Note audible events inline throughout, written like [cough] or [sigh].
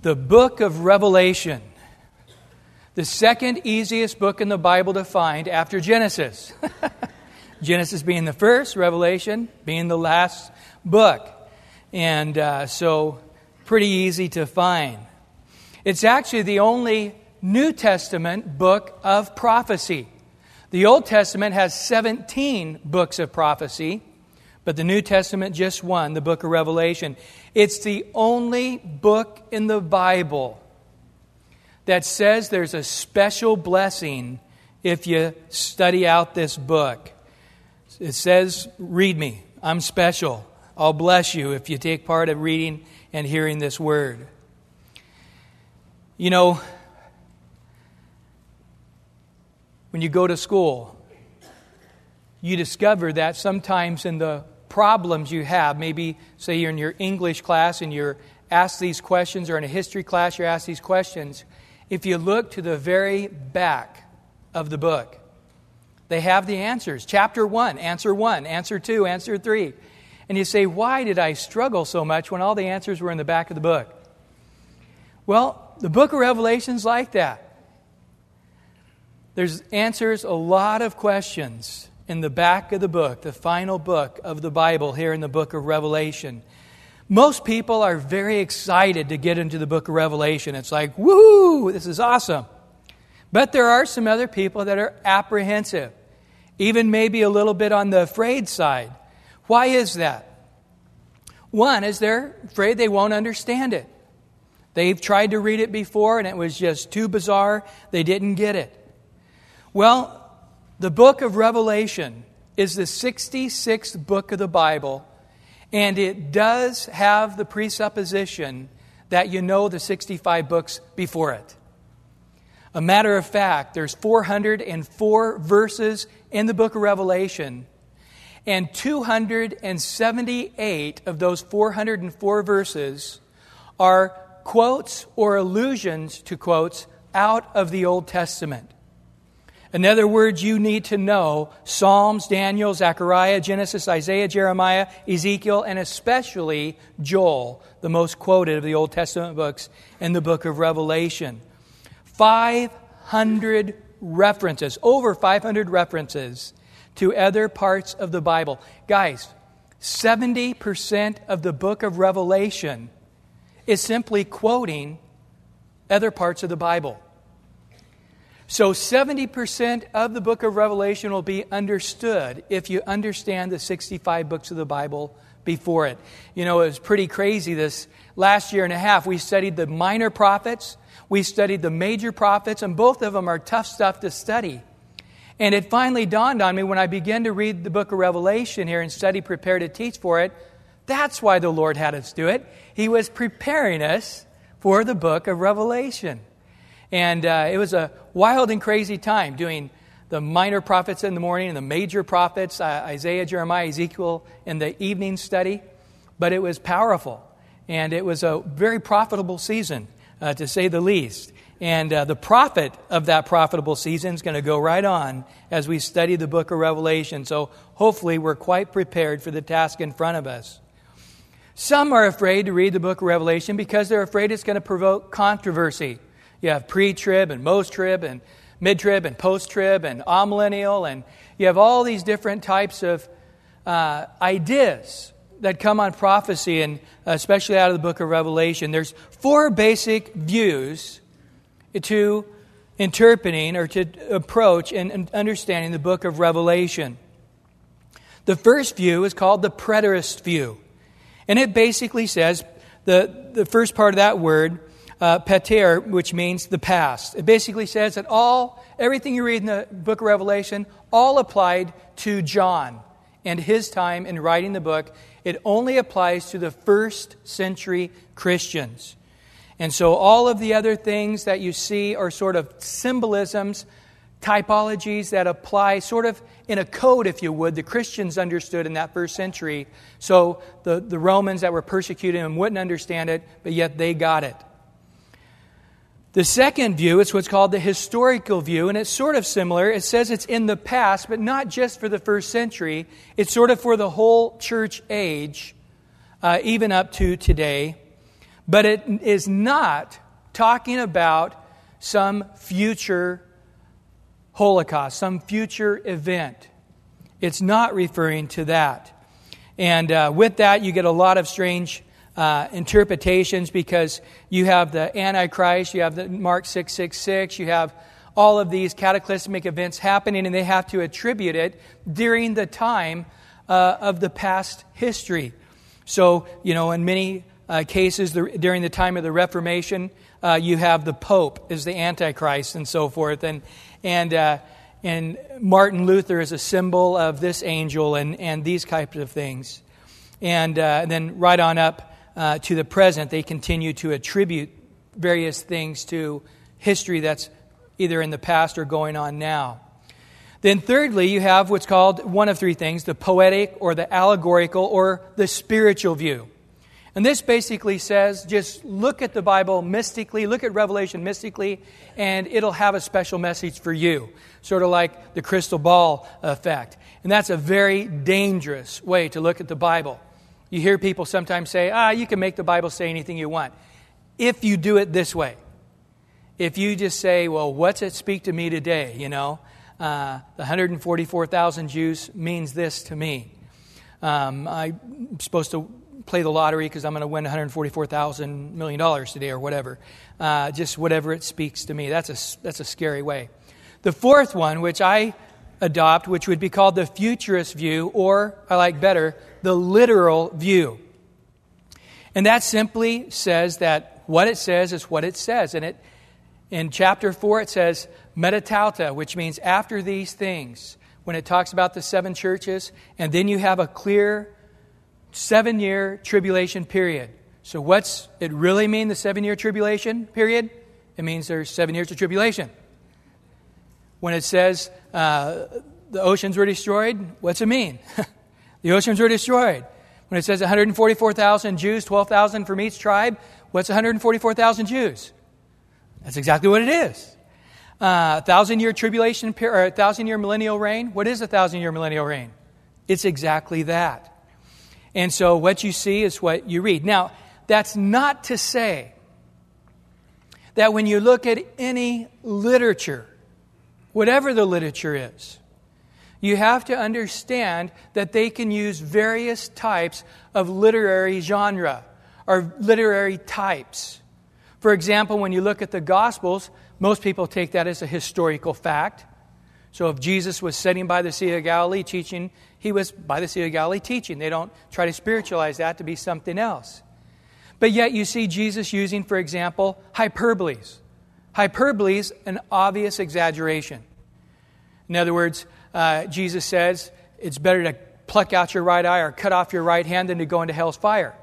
the book of Revelation, the second easiest book in the Bible to find after Genesis. [laughs] Genesis being the first, Revelation being the last book. And uh, so, pretty easy to find. It's actually the only New Testament book of prophecy. The Old Testament has 17 books of prophecy, but the New Testament just one, the book of Revelation. It's the only book in the Bible that says there's a special blessing if you study out this book. It says, Read me. I'm special. I'll bless you if you take part of reading and hearing this word. You know, when you go to school, you discover that sometimes in the problems you have, maybe say you're in your English class and you're asked these questions, or in a history class you're asked these questions, if you look to the very back of the book, they have the answers. Chapter 1, answer 1, answer 2, answer 3. And you say, why did I struggle so much when all the answers were in the back of the book? Well, the book of Revelation's like that. There's answers a lot of questions in the back of the book, the final book of the Bible here in the book of Revelation. Most people are very excited to get into the book of Revelation. It's like, woo, this is awesome. But there are some other people that are apprehensive, even maybe a little bit on the afraid side. Why is that? One is they're afraid they won't understand it. They've tried to read it before and it was just too bizarre, they didn't get it. Well, the book of Revelation is the 66th book of the Bible, and it does have the presupposition that you know the 65 books before it. A matter of fact, there's 404 verses in the book of Revelation, and 278 of those 404 verses are quotes or allusions to quotes out of the Old Testament. In other words, you need to know Psalms, Daniel, Zechariah, Genesis, Isaiah, Jeremiah, Ezekiel, and especially Joel, the most quoted of the Old Testament books in the book of Revelation. 500 references, over 500 references to other parts of the Bible. Guys, 70% of the book of Revelation is simply quoting other parts of the Bible. So 70% of the book of Revelation will be understood if you understand the 65 books of the Bible before it. You know, it was pretty crazy this last year and a half. We studied the minor prophets, we studied the major prophets, and both of them are tough stuff to study. And it finally dawned on me when I began to read the book of Revelation here and study, prepare to teach for it. That's why the Lord had us do it. He was preparing us for the book of Revelation. And uh, it was a wild and crazy time doing the minor prophets in the morning and the major prophets, uh, Isaiah, Jeremiah, Ezekiel, in the evening study. But it was powerful. And it was a very profitable season, uh, to say the least. And uh, the profit of that profitable season is going to go right on as we study the book of Revelation. So hopefully we're quite prepared for the task in front of us. Some are afraid to read the book of Revelation because they're afraid it's going to provoke controversy. You have pre trib and post trib and mid trib and post trib and amillennial, and you have all these different types of uh, ideas that come on prophecy, and especially out of the book of Revelation. There's four basic views to interpreting or to approach and understanding the book of Revelation. The first view is called the preterist view. And it basically says the, the first part of that word uh, pater, which means the past. It basically says that all, everything you read in the book of Revelation, all applied to John and his time in writing the book. It only applies to the first century Christians. And so all of the other things that you see are sort of symbolisms, typologies that apply sort of in a code, if you would, the Christians understood in that first century. So the, the Romans that were persecuting them wouldn't understand it, but yet they got it. The second view is what's called the historical view, and it's sort of similar. It says it's in the past, but not just for the first century. It's sort of for the whole church age, uh, even up to today. But it is not talking about some future Holocaust, some future event. It's not referring to that. And uh, with that, you get a lot of strange uh, interpretations because you have the Antichrist, you have the Mark 666, you have all of these cataclysmic events happening, and they have to attribute it during the time uh, of the past history. So, you know, in many uh, cases the, during the time of the Reformation, uh, you have the Pope as the Antichrist and so forth. And, and, uh, and Martin Luther is a symbol of this angel and, and these types of things. And, uh, and then right on up uh, to the present, they continue to attribute various things to history that's either in the past or going on now. Then, thirdly, you have what's called one of three things the poetic or the allegorical or the spiritual view. And this basically says just look at the Bible mystically, look at Revelation mystically, and it'll have a special message for you. Sort of like the crystal ball effect. And that's a very dangerous way to look at the Bible. You hear people sometimes say, ah, you can make the Bible say anything you want. If you do it this way, if you just say, well, what's it speak to me today? You know, uh, the 144,000 Jews means this to me. Um, I'm supposed to play the lottery because I'm going to win 144,000 million dollars today or whatever. Uh, just whatever it speaks to me. That's a, that's a scary way. The fourth one, which I adopt, which would be called the futurist view, or I like better, the literal view. And that simply says that what it says is what it says. And it, in chapter 4, it says, metatauta, which means after these things, when it talks about the seven churches, and then you have a clear seven year tribulation period. So, what's it really mean, the seven year tribulation period? It means there's seven years of tribulation. When it says uh, the oceans were destroyed, what's it mean? [laughs] the oceans were destroyed. When it says 144,000 Jews, 12,000 from each tribe, what's 144,000 Jews? That's exactly what it is. Uh, thousand year tribulation or a thousand year millennial reign. What is a thousand year millennial reign? It's exactly that. And so what you see is what you read. Now, that's not to say that when you look at any literature, whatever the literature is, you have to understand that they can use various types of literary genre or literary types. For example, when you look at the Gospels, most people take that as a historical fact. So if Jesus was sitting by the Sea of Galilee teaching, he was by the Sea of Galilee teaching. They don't try to spiritualize that to be something else. But yet you see Jesus using, for example, hyperboles. Hyperboles, an obvious exaggeration. In other words, uh, Jesus says it's better to pluck out your right eye or cut off your right hand than to go into hell's fire.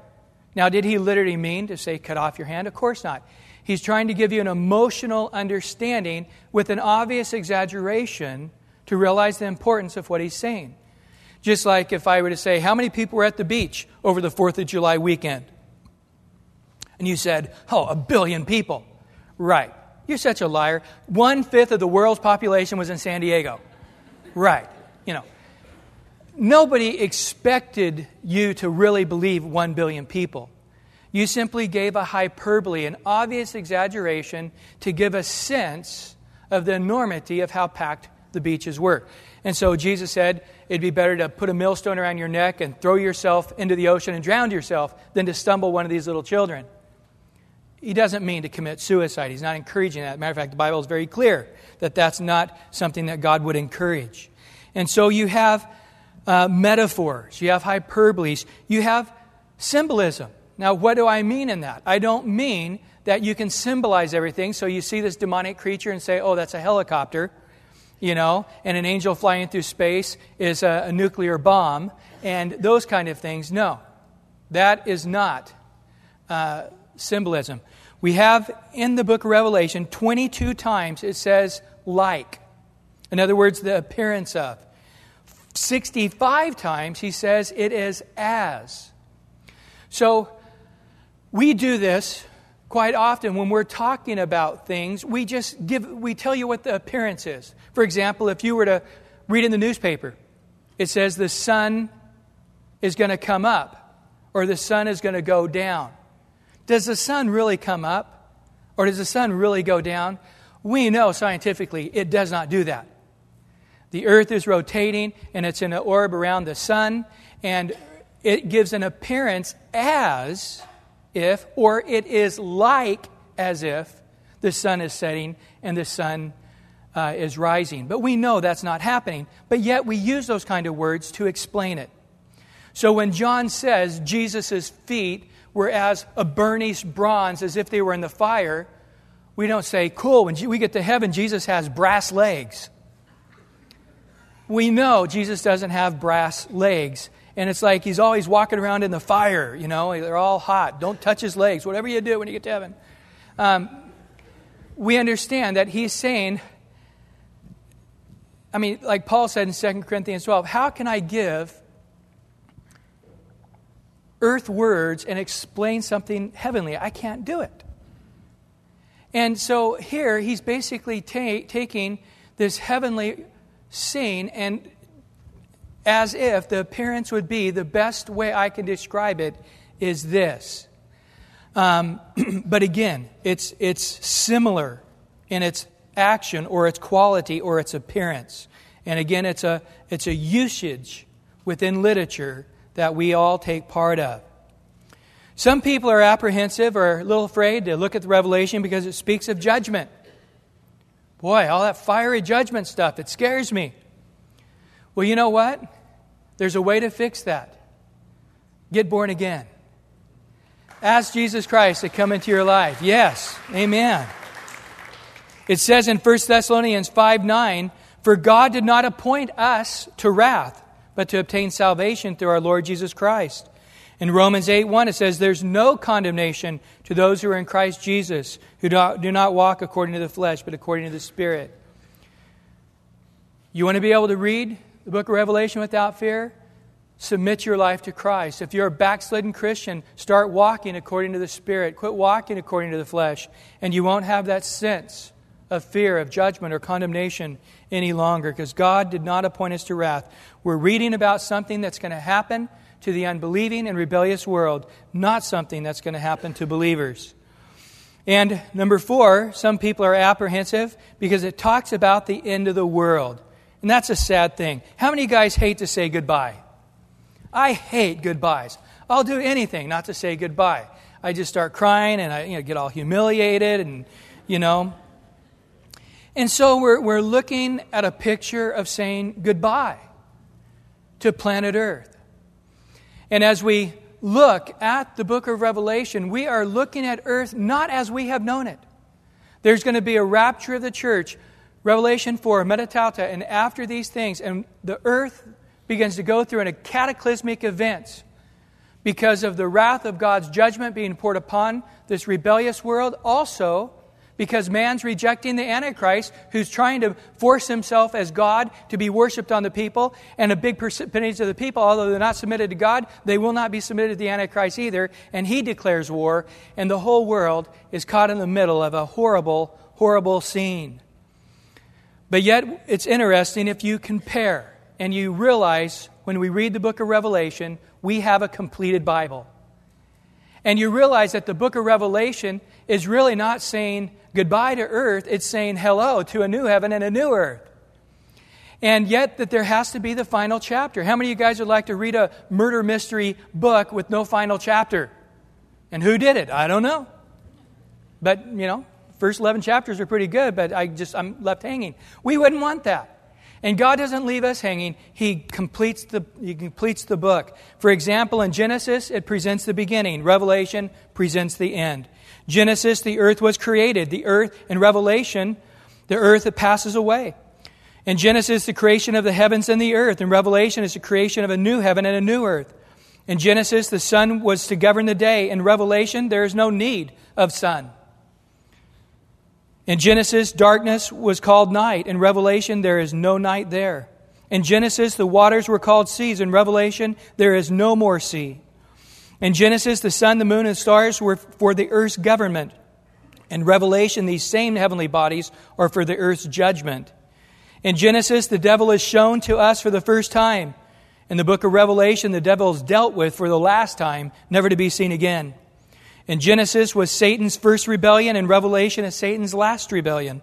Now, did he literally mean to say cut off your hand? Of course not. He's trying to give you an emotional understanding with an obvious exaggeration to realize the importance of what he's saying. Just like if I were to say, How many people were at the beach over the 4th of July weekend? And you said, Oh, a billion people. Right. You're such a liar. One fifth of the world's population was in San Diego. Right. You know, nobody expected you to really believe one billion people. You simply gave a hyperbole, an obvious exaggeration, to give a sense of the enormity of how packed the beaches were. And so Jesus said it'd be better to put a millstone around your neck and throw yourself into the ocean and drown yourself than to stumble one of these little children. He doesn't mean to commit suicide. He's not encouraging that. Matter of fact, the Bible is very clear that that's not something that God would encourage. And so you have uh, metaphors, you have hyperboles, you have symbolism. Now, what do I mean in that? I don't mean that you can symbolize everything. So you see this demonic creature and say, oh, that's a helicopter, you know, and an angel flying through space is a, a nuclear bomb, and those kind of things. No, that is not uh, symbolism. We have in the book of Revelation 22 times it says like. In other words, the appearance of. 65 times he says it is as. So we do this quite often when we're talking about things. We just give, we tell you what the appearance is. For example, if you were to read in the newspaper, it says the sun is going to come up or the sun is going to go down. Does the sun really come up? Or does the sun really go down? We know scientifically it does not do that. The earth is rotating and it's in an orb around the sun, and it gives an appearance as if, or it is like as if, the sun is setting and the sun uh, is rising. But we know that's not happening. But yet we use those kind of words to explain it. So when John says Jesus' feet were as a burnished bronze, as if they were in the fire, we don't say, cool, when we get to heaven, Jesus has brass legs. We know Jesus doesn't have brass legs. And it's like he's always walking around in the fire, you know, they're all hot. Don't touch his legs, whatever you do when you get to heaven. Um, we understand that he's saying, I mean, like Paul said in 2 Corinthians 12, how can I give earth words and explain something heavenly? I can't do it. And so here he's basically ta- taking this heavenly scene and as if the appearance would be the best way I can describe it is this. Um, [clears throat] but again, it's, it's similar in its action or its quality or its appearance. And again, it's a, it's a usage within literature that we all take part of. Some people are apprehensive or a little afraid to look at the Revelation because it speaks of judgment. Boy, all that fiery judgment stuff, it scares me. Well, you know what? There's a way to fix that. Get born again. Ask Jesus Christ to come into your life. Yes, amen. It says in 1 Thessalonians 5 9, For God did not appoint us to wrath, but to obtain salvation through our Lord Jesus Christ. In Romans 8 1, it says, There's no condemnation to those who are in Christ Jesus, who do not walk according to the flesh, but according to the Spirit. You want to be able to read the book of Revelation without fear? Submit your life to Christ. If you're a backslidden Christian, start walking according to the Spirit. Quit walking according to the flesh, and you won't have that sense of fear, of judgment, or condemnation any longer because God did not appoint us to wrath. We're reading about something that's going to happen to the unbelieving and rebellious world, not something that's going to happen to believers. And number four, some people are apprehensive because it talks about the end of the world. And that's a sad thing. How many guys hate to say goodbye? I hate goodbyes. I'll do anything not to say goodbye. I just start crying and I you know, get all humiliated and, you know. And so we're, we're looking at a picture of saying goodbye to planet Earth. And as we look at the book of Revelation, we are looking at earth not as we have known it. There's going to be a rapture of the church, Revelation 4, Metatauta, and after these things, and the earth begins to go through in a cataclysmic events because of the wrath of God's judgment being poured upon this rebellious world. Also, because man's rejecting the Antichrist who's trying to force himself as God to be worshiped on the people. And a big percentage of the people, although they're not submitted to God, they will not be submitted to the Antichrist either. And he declares war, and the whole world is caught in the middle of a horrible, horrible scene. But yet, it's interesting if you compare and you realize when we read the book of Revelation, we have a completed Bible. And you realize that the book of Revelation is really not saying goodbye to earth, it's saying hello to a new heaven and a new earth. And yet, that there has to be the final chapter. How many of you guys would like to read a murder mystery book with no final chapter? And who did it? I don't know. But, you know, first 11 chapters are pretty good, but I just, I'm left hanging. We wouldn't want that. And God doesn't leave us hanging. He completes the, he completes the book. For example, in Genesis, it presents the beginning. Revelation presents the end. Genesis, the earth was created. The earth, in Revelation, the earth passes away. In Genesis, the creation of the heavens and the earth. In Revelation, it's the creation of a new heaven and a new earth. In Genesis, the sun was to govern the day. In Revelation, there is no need of sun. In Genesis, darkness was called night. In Revelation, there is no night there. In Genesis, the waters were called seas. In Revelation, there is no more sea. In Genesis, the sun, the moon, and stars were for the earth's government. In Revelation, these same heavenly bodies are for the earth's judgment. In Genesis, the devil is shown to us for the first time. In the book of Revelation, the devil is dealt with for the last time, never to be seen again. In Genesis was Satan's first rebellion, and Revelation is Satan's last rebellion.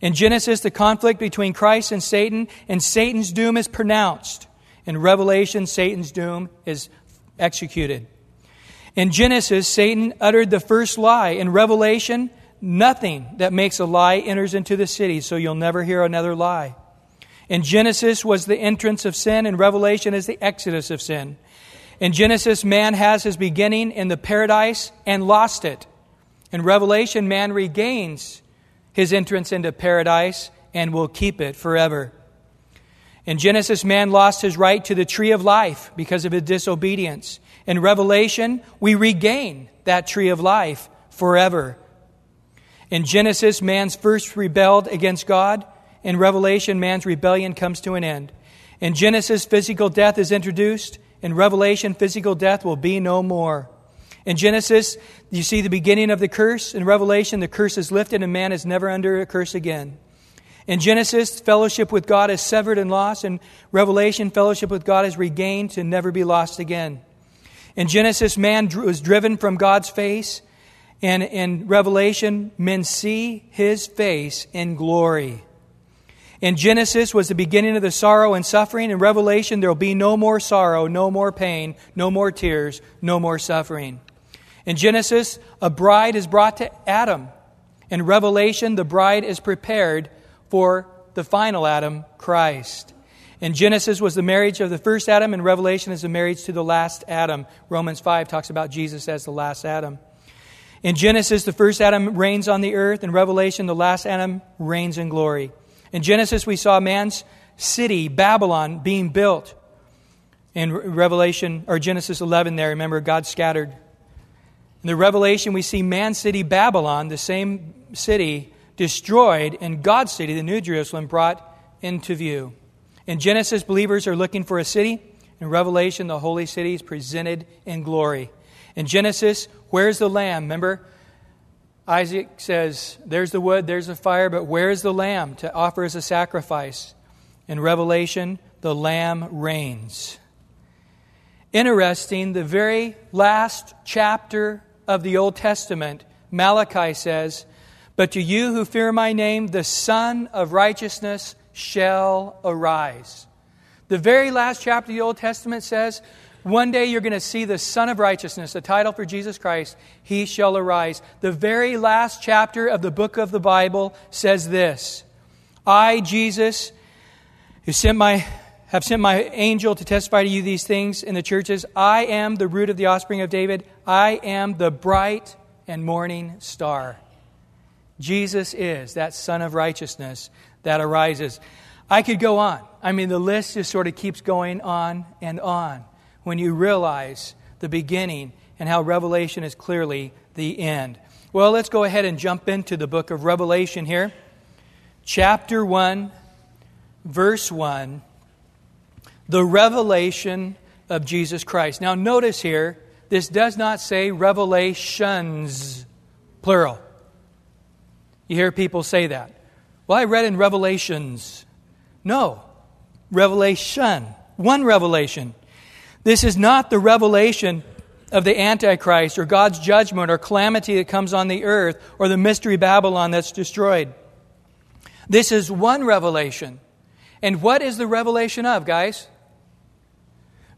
In Genesis, the conflict between Christ and Satan, and Satan's doom is pronounced. In Revelation, Satan's doom is executed. In Genesis, Satan uttered the first lie. In Revelation, nothing that makes a lie enters into the city, so you'll never hear another lie. In Genesis was the entrance of sin, and Revelation is the exodus of sin. In Genesis, man has his beginning in the paradise and lost it. In Revelation, man regains his entrance into paradise and will keep it forever. In Genesis, man lost his right to the tree of life because of his disobedience. In Revelation, we regain that tree of life forever. In Genesis, man's first rebelled against God. In Revelation, man's rebellion comes to an end. In Genesis, physical death is introduced. In Revelation, physical death will be no more. In Genesis, you see the beginning of the curse. In Revelation, the curse is lifted and man is never under a curse again. In Genesis, fellowship with God is severed and lost. In Revelation, fellowship with God is regained to never be lost again. In Genesis, man was driven from God's face. And in Revelation, men see his face in glory. In Genesis was the beginning of the sorrow and suffering. In Revelation, there will be no more sorrow, no more pain, no more tears, no more suffering. In Genesis, a bride is brought to Adam. In Revelation, the bride is prepared for the final Adam, Christ. In Genesis was the marriage of the first Adam, and Revelation is the marriage to the last Adam. Romans 5 talks about Jesus as the last Adam. In Genesis, the first Adam reigns on the earth. In Revelation, the last Adam reigns in glory. In Genesis, we saw man's city, Babylon, being built. In Revelation, or Genesis 11, there, remember, God scattered. In the Revelation, we see man's city, Babylon, the same city, destroyed, and God's city, the New Jerusalem, brought into view. In Genesis, believers are looking for a city. In Revelation, the holy city is presented in glory. In Genesis, where's the lamb? Remember, Isaac says, There's the wood, there's the fire, but where's the lamb to offer as a sacrifice? In Revelation, the lamb reigns. Interesting, the very last chapter of the Old Testament, Malachi says, But to you who fear my name, the Sun of righteousness shall arise. The very last chapter of the Old Testament says, one day you're going to see the Son of Righteousness, the title for Jesus Christ. He shall arise. The very last chapter of the book of the Bible says this I, Jesus, who sent my, have sent my angel to testify to you these things in the churches, I am the root of the offspring of David. I am the bright and morning star. Jesus is that Son of Righteousness that arises. I could go on. I mean, the list just sort of keeps going on and on when you realize the beginning and how Revelation is clearly the end. Well, let's go ahead and jump into the book of Revelation here. Chapter 1, verse 1. The revelation of Jesus Christ. Now, notice here, this does not say revelations, plural. You hear people say that. Well, I read in Revelations. No, revelation. One revelation. This is not the revelation of the Antichrist or God's judgment or calamity that comes on the earth or the mystery Babylon that's destroyed. This is one revelation. And what is the revelation of, guys?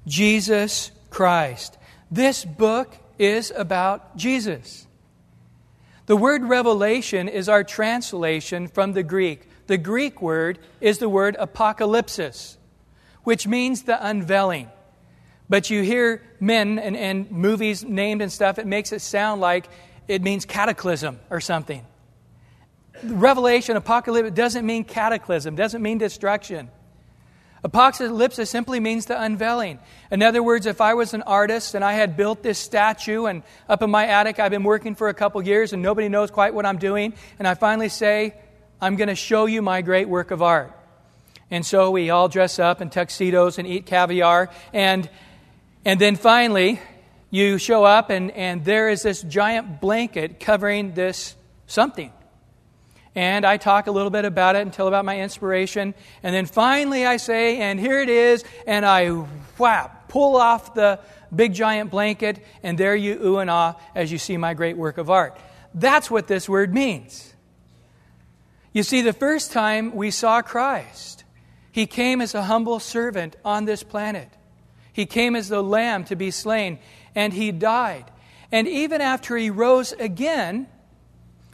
Jesus Christ. This book is about Jesus. The word revelation is our translation from the Greek. The Greek word is the word apocalypsis, which means the unveiling. But you hear men and, and movies named and stuff, it makes it sound like it means cataclysm or something. Revelation, apocalypse, doesn't mean cataclysm, doesn't mean destruction. Apocalypse simply means the unveiling. In other words, if I was an artist and I had built this statue and up in my attic I've been working for a couple years and nobody knows quite what I'm doing, and I finally say, I'm going to show you my great work of art. And so we all dress up in tuxedos and eat caviar, and and then finally, you show up, and, and there is this giant blanket covering this something. And I talk a little bit about it and tell about my inspiration. And then finally, I say, and here it is, and I whap, pull off the big giant blanket, and there you ooh and ah as you see my great work of art. That's what this word means. You see, the first time we saw Christ, he came as a humble servant on this planet. He came as the lamb to be slain, and he died. And even after he rose again,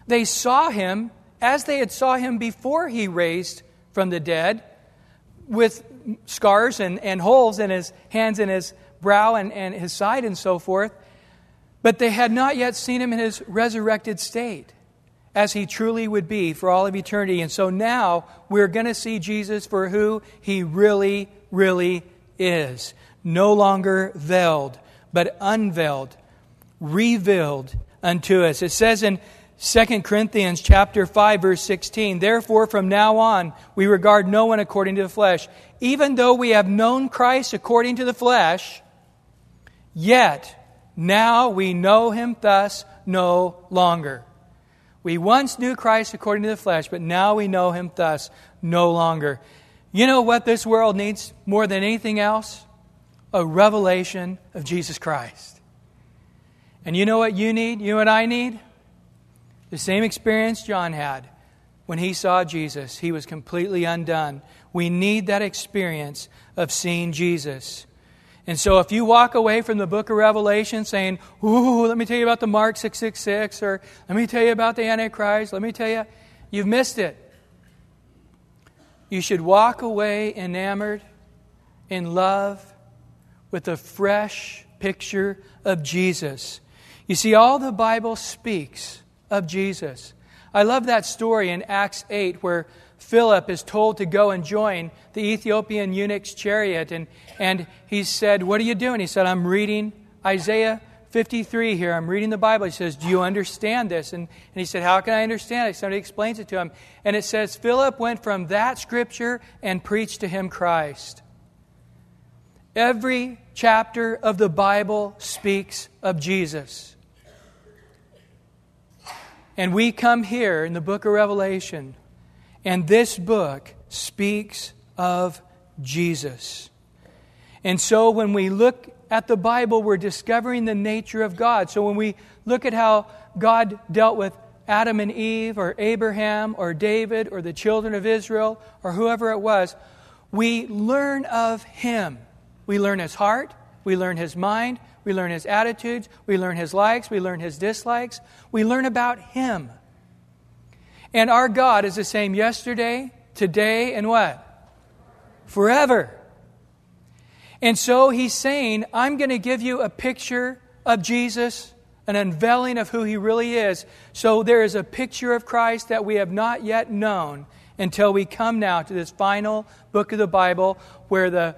they saw him as they had saw him before he raised from the dead, with scars and, and holes in his hands and his brow and, and his side and so forth. But they had not yet seen him in his resurrected state, as he truly would be for all of eternity. And so now we're going to see Jesus for who he really, really is. No longer veiled, but unveiled, revealed unto us. It says in 2 Corinthians chapter 5 verse 16 Therefore from now on we regard no one according to the flesh. Even though we have known Christ according to the flesh yet now we know him thus no longer. We once knew Christ according to the flesh but now we know him thus no longer. You know what this world needs more than anything else a revelation of Jesus Christ and you know what you need you and I need the same experience John had when he saw Jesus. He was completely undone. We need that experience of seeing Jesus. And so if you walk away from the book of Revelation saying, Ooh, let me tell you about the Mark 666, or let me tell you about the Antichrist, let me tell you, you've missed it. You should walk away enamored, in love, with a fresh picture of Jesus. You see, all the Bible speaks of Jesus. I love that story in Acts 8 where Philip is told to go and join the Ethiopian eunuch's chariot. And, and he said, What are you doing? He said, I'm reading Isaiah 53 here. I'm reading the Bible. He says, Do you understand this? And, and he said, How can I understand it? Somebody explains it to him. And it says, Philip went from that scripture and preached to him Christ. Every chapter of the Bible speaks of Jesus. And we come here in the book of Revelation, and this book speaks of Jesus. And so when we look at the Bible, we're discovering the nature of God. So when we look at how God dealt with Adam and Eve, or Abraham, or David, or the children of Israel, or whoever it was, we learn of Him. We learn His heart, we learn His mind, we learn his attitudes, we learn his likes, we learn his dislikes, we learn about him. And our God is the same yesterday, today, and what? Forever. And so he's saying, I'm going to give you a picture of Jesus, an unveiling of who he really is. So there is a picture of Christ that we have not yet known until we come now to this final book of the Bible where the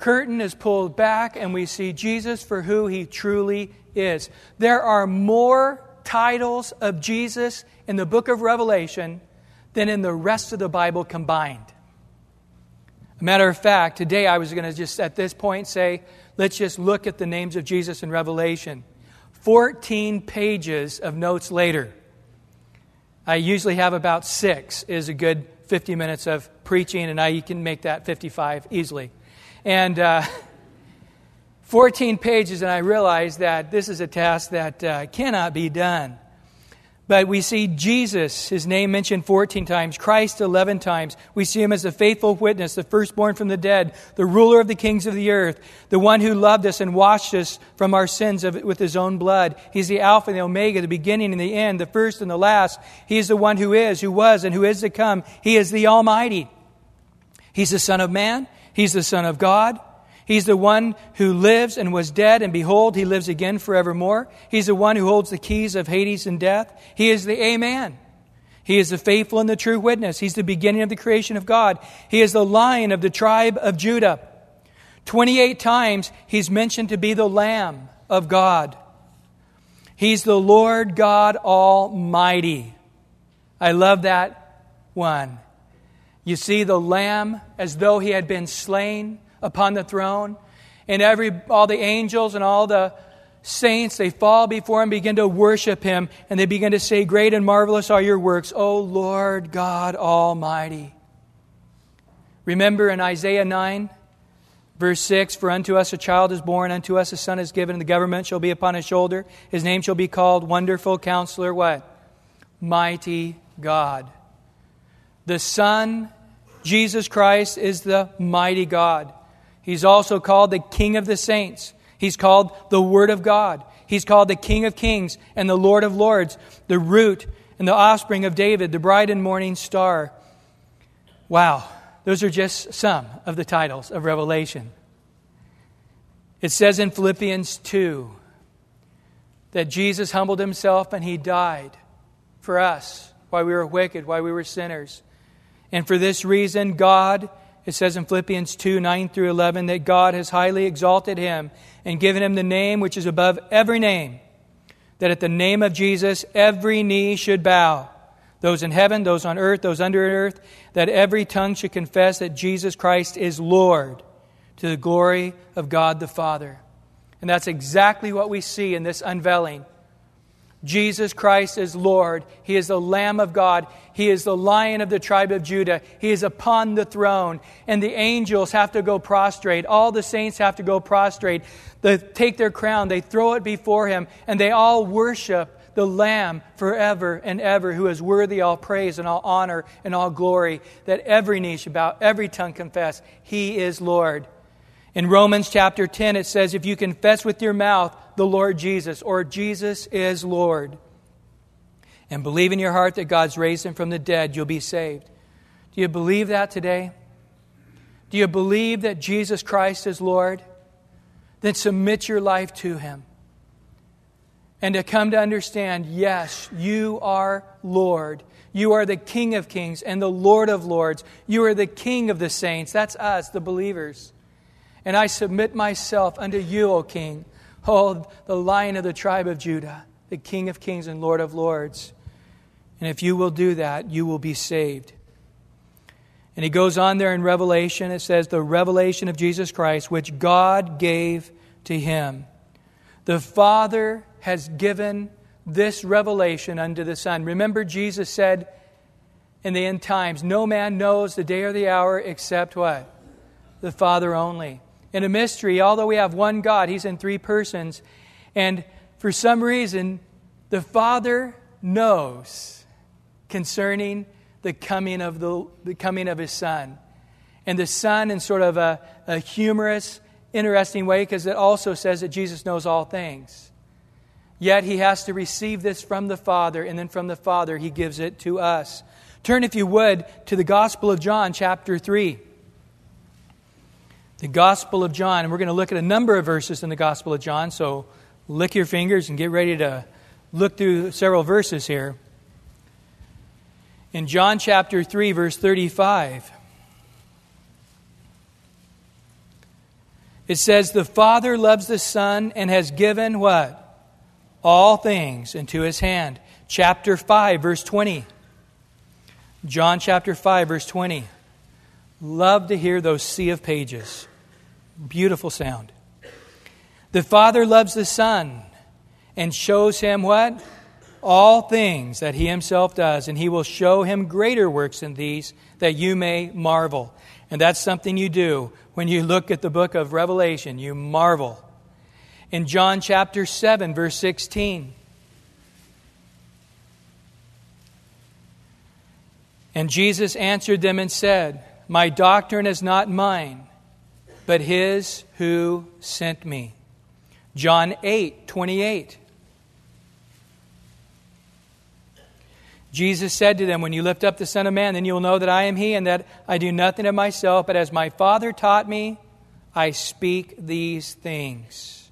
curtain is pulled back and we see Jesus for who he truly is. There are more titles of Jesus in the book of Revelation than in the rest of the Bible combined. A matter of fact, today I was going to just at this point say, let's just look at the names of Jesus in Revelation. 14 pages of notes later. I usually have about six, is a good 50 minutes of preaching, and I can make that 55 easily. And uh, 14 pages, and I realized that this is a task that uh, cannot be done. But we see Jesus, his name mentioned 14 times, Christ 11 times. We see him as the faithful witness, the firstborn from the dead, the ruler of the kings of the earth, the one who loved us and washed us from our sins of, with his own blood. He's the Alpha and the Omega, the beginning and the end, the first and the last. He is the one who is, who was, and who is to come. He is the Almighty. He's the Son of Man. He's the Son of God. He's the one who lives and was dead, and behold, he lives again forevermore. He's the one who holds the keys of Hades and death. He is the Amen. He is the faithful and the true witness. He's the beginning of the creation of God. He is the lion of the tribe of Judah. 28 times he's mentioned to be the Lamb of God. He's the Lord God Almighty. I love that one. You see the Lamb as though he had been slain upon the throne, and every, all the angels and all the saints, they fall before him, begin to worship him, and they begin to say, Great and marvelous are your works, O Lord God Almighty. Remember in Isaiah 9, Verse 6 For unto us a child is born, unto us a son is given, and the government shall be upon his shoulder. His name shall be called Wonderful Counselor, what? Mighty God. The Son, Jesus Christ, is the mighty God. He's also called the King of the saints. He's called the Word of God. He's called the King of kings and the Lord of lords, the root and the offspring of David, the bright and morning star. Wow. Those are just some of the titles of Revelation. It says in Philippians 2 that Jesus humbled himself and he died for us while we were wicked, while we were sinners. And for this reason, God, it says in Philippians 2 9 through 11, that God has highly exalted him and given him the name which is above every name, that at the name of Jesus every knee should bow those in heaven, those on earth, those under earth, that every tongue should confess that Jesus Christ is Lord to the glory of God the Father. And that's exactly what we see in this unveiling. Jesus Christ is Lord. He is the Lamb of God. He is the Lion of the tribe of Judah. He is upon the throne. And the angels have to go prostrate. All the saints have to go prostrate. They take their crown, they throw it before Him, and they all worship the Lamb forever and ever, who is worthy all praise and all honor and all glory, that every knee should bow, every tongue confess, He is Lord. In Romans chapter 10, it says, If you confess with your mouth the Lord Jesus, or Jesus is Lord, and believe in your heart that God's raised him from the dead, you'll be saved. Do you believe that today? Do you believe that Jesus Christ is Lord? Then submit your life to him and to come to understand yes, you are Lord. You are the King of kings and the Lord of lords. You are the King of the saints. That's us, the believers. And I submit myself unto you, O King, O the Lion of the tribe of Judah, the King of kings and Lord of lords. And if you will do that, you will be saved. And he goes on there in Revelation, it says, the revelation of Jesus Christ, which God gave to him. The Father has given this revelation unto the Son. Remember, Jesus said in the end times, No man knows the day or the hour except what? The Father only. In a mystery, although we have one God, He's in three persons. And for some reason, the Father knows concerning the coming of, the, the coming of His Son. And the Son, in sort of a, a humorous, interesting way, because it also says that Jesus knows all things. Yet he has to receive this from the Father, and then from the Father, he gives it to us. Turn, if you would, to the Gospel of John, chapter 3. The Gospel of John, and we're going to look at a number of verses in the Gospel of John, so lick your fingers and get ready to look through several verses here. In John chapter 3, verse 35, it says, The Father loves the Son and has given what? all things into his hand. Chapter 5, verse 20. John chapter 5, verse 20. Love to hear those sea of pages. Beautiful sound. The Father loves the Son and shows him what? All things that he himself does, and he will show him greater works than these that you may marvel. And that's something you do when you look at the book of Revelation. You marvel in John chapter 7, verse 16. And Jesus answered them and said, My doctrine is not mine, but his who sent me. John 8, 28. Jesus said to them, When you lift up the Son of Man, then you will know that I am He, and that I do nothing of myself, but as my Father taught me, I speak these things.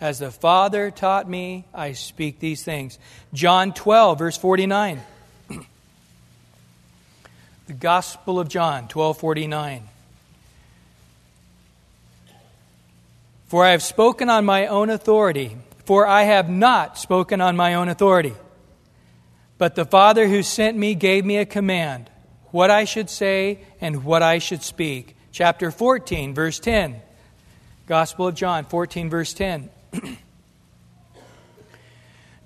As the Father taught me, I speak these things. John 12, verse 49. [clears throat] the Gospel of John, 1249. For I have spoken on my own authority, for I have not spoken on my own authority. But the Father who sent me gave me a command, what I should say and what I should speak. Chapter 14, verse 10. Gospel of John, 14, verse 10. [clears throat] Do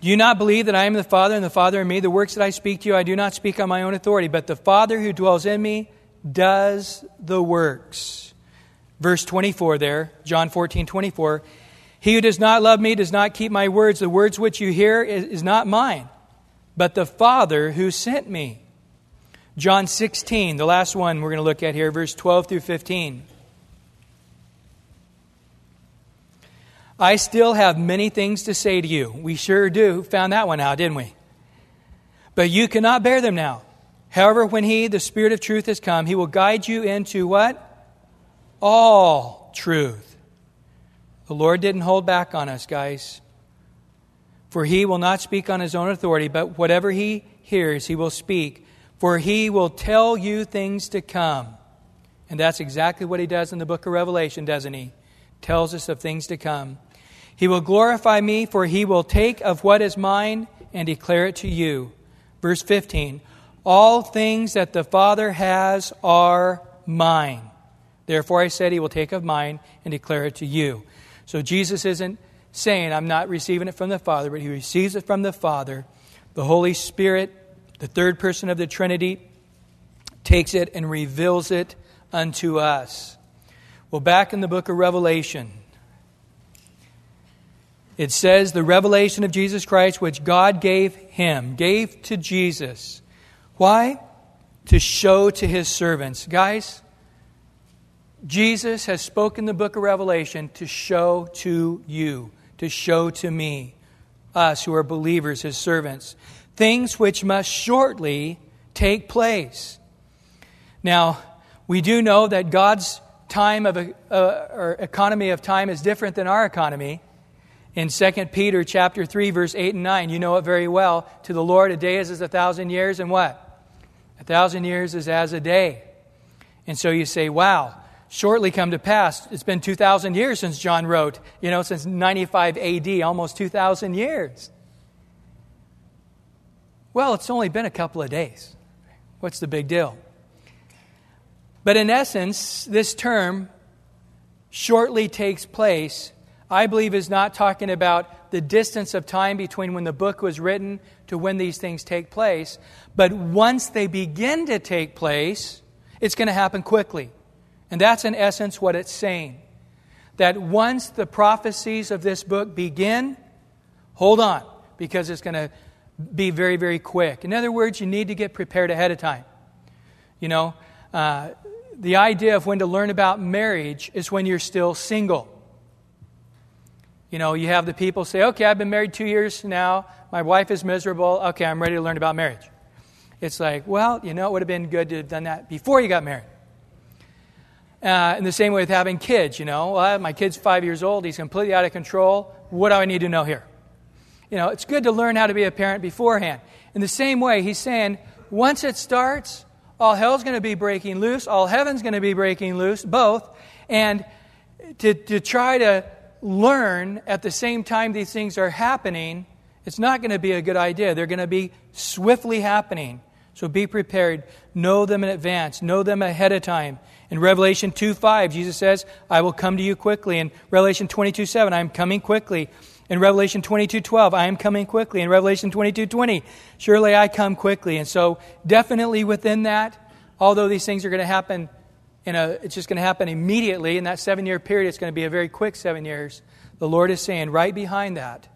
you not believe that I am the Father and the Father in me? The works that I speak to you, I do not speak on my own authority, but the Father who dwells in me does the works. Verse 24 there, John 14, 24. He who does not love me does not keep my words. The words which you hear is, is not mine, but the Father who sent me. John 16, the last one we're going to look at here, verse 12 through 15. I still have many things to say to you. We sure do. Found that one out, didn't we? But you cannot bear them now. However, when He, the Spirit of truth, has come, He will guide you into what? All truth. The Lord didn't hold back on us, guys. For He will not speak on His own authority, but whatever He hears, He will speak. For He will tell you things to come. And that's exactly what He does in the book of Revelation, doesn't He? Tells us of things to come. He will glorify me, for He will take of what is mine and declare it to you. Verse 15 All things that the Father has are mine. Therefore I said, He will take of mine and declare it to you. So Jesus isn't saying, I'm not receiving it from the Father, but He receives it from the Father. The Holy Spirit, the third person of the Trinity, takes it and reveals it unto us. Well, back in the book of Revelation, it says the revelation of Jesus Christ, which God gave him, gave to Jesus. Why? To show to his servants. Guys, Jesus has spoken the book of Revelation to show to you, to show to me, us who are believers, his servants, things which must shortly take place. Now, we do know that God's time of uh, or economy of time is different than our economy in 2 Peter chapter 3 verse 8 and 9. You know it very well. To the Lord a day is as a thousand years and what? A thousand years is as a day. And so you say, "Wow, shortly come to pass. It's been 2000 years since John wrote, you know, since 95 AD, almost 2000 years." Well, it's only been a couple of days. What's the big deal? But in essence, this term shortly takes place I believe is not talking about the distance of time between when the book was written to when these things take place, but once they begin to take place, it's going to happen quickly. And that's in essence what it's saying. That once the prophecies of this book begin, hold on, because it's going to be very, very quick. In other words, you need to get prepared ahead of time. You know, uh, the idea of when to learn about marriage is when you're still single. You know, you have the people say, okay, I've been married two years now. My wife is miserable. Okay, I'm ready to learn about marriage. It's like, well, you know, it would have been good to have done that before you got married. Uh, in the same way with having kids, you know, well, my kid's five years old. He's completely out of control. What do I need to know here? You know, it's good to learn how to be a parent beforehand. In the same way, he's saying, once it starts, all hell's going to be breaking loose, all heaven's going to be breaking loose, both. And to, to try to learn at the same time these things are happening, it's not going to be a good idea. They're going to be swiftly happening. So be prepared. Know them in advance. Know them ahead of time. In Revelation 2 5, Jesus says, I will come to you quickly. In Revelation 22 7, I am coming quickly. In Revelation 22 12, I am coming quickly. In Revelation 22 20, surely I come quickly. And so, definitely within that, although these things are going to happen in a, it's just going to happen immediately. In that seven year period, it's going to be a very quick seven years. The Lord is saying, right behind that,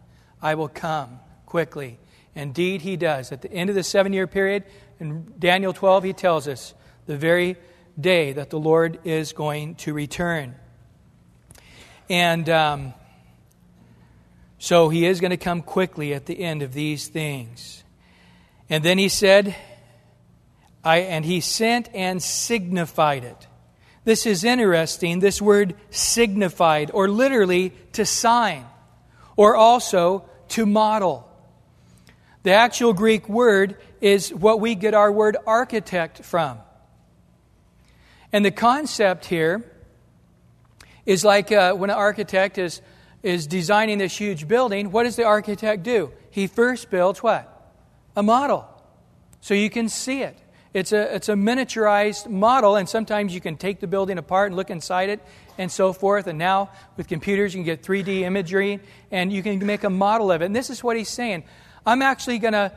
I will come quickly. Indeed, He does. At the end of the seven year period, in Daniel 12, He tells us the very day that the Lord is going to return. And um, so He is going to come quickly at the end of these things. And then He said, I, and He sent and signified it. This is interesting. This word signified, or literally to sign, or also to model. The actual Greek word is what we get our word architect from. And the concept here is like uh, when an architect is, is designing this huge building, what does the architect do? He first builds what? A model. So you can see it. It's a, it's a miniaturized model, and sometimes you can take the building apart and look inside it and so forth. And now with computers, you can get 3D imagery and you can make a model of it. And this is what he's saying I'm actually going to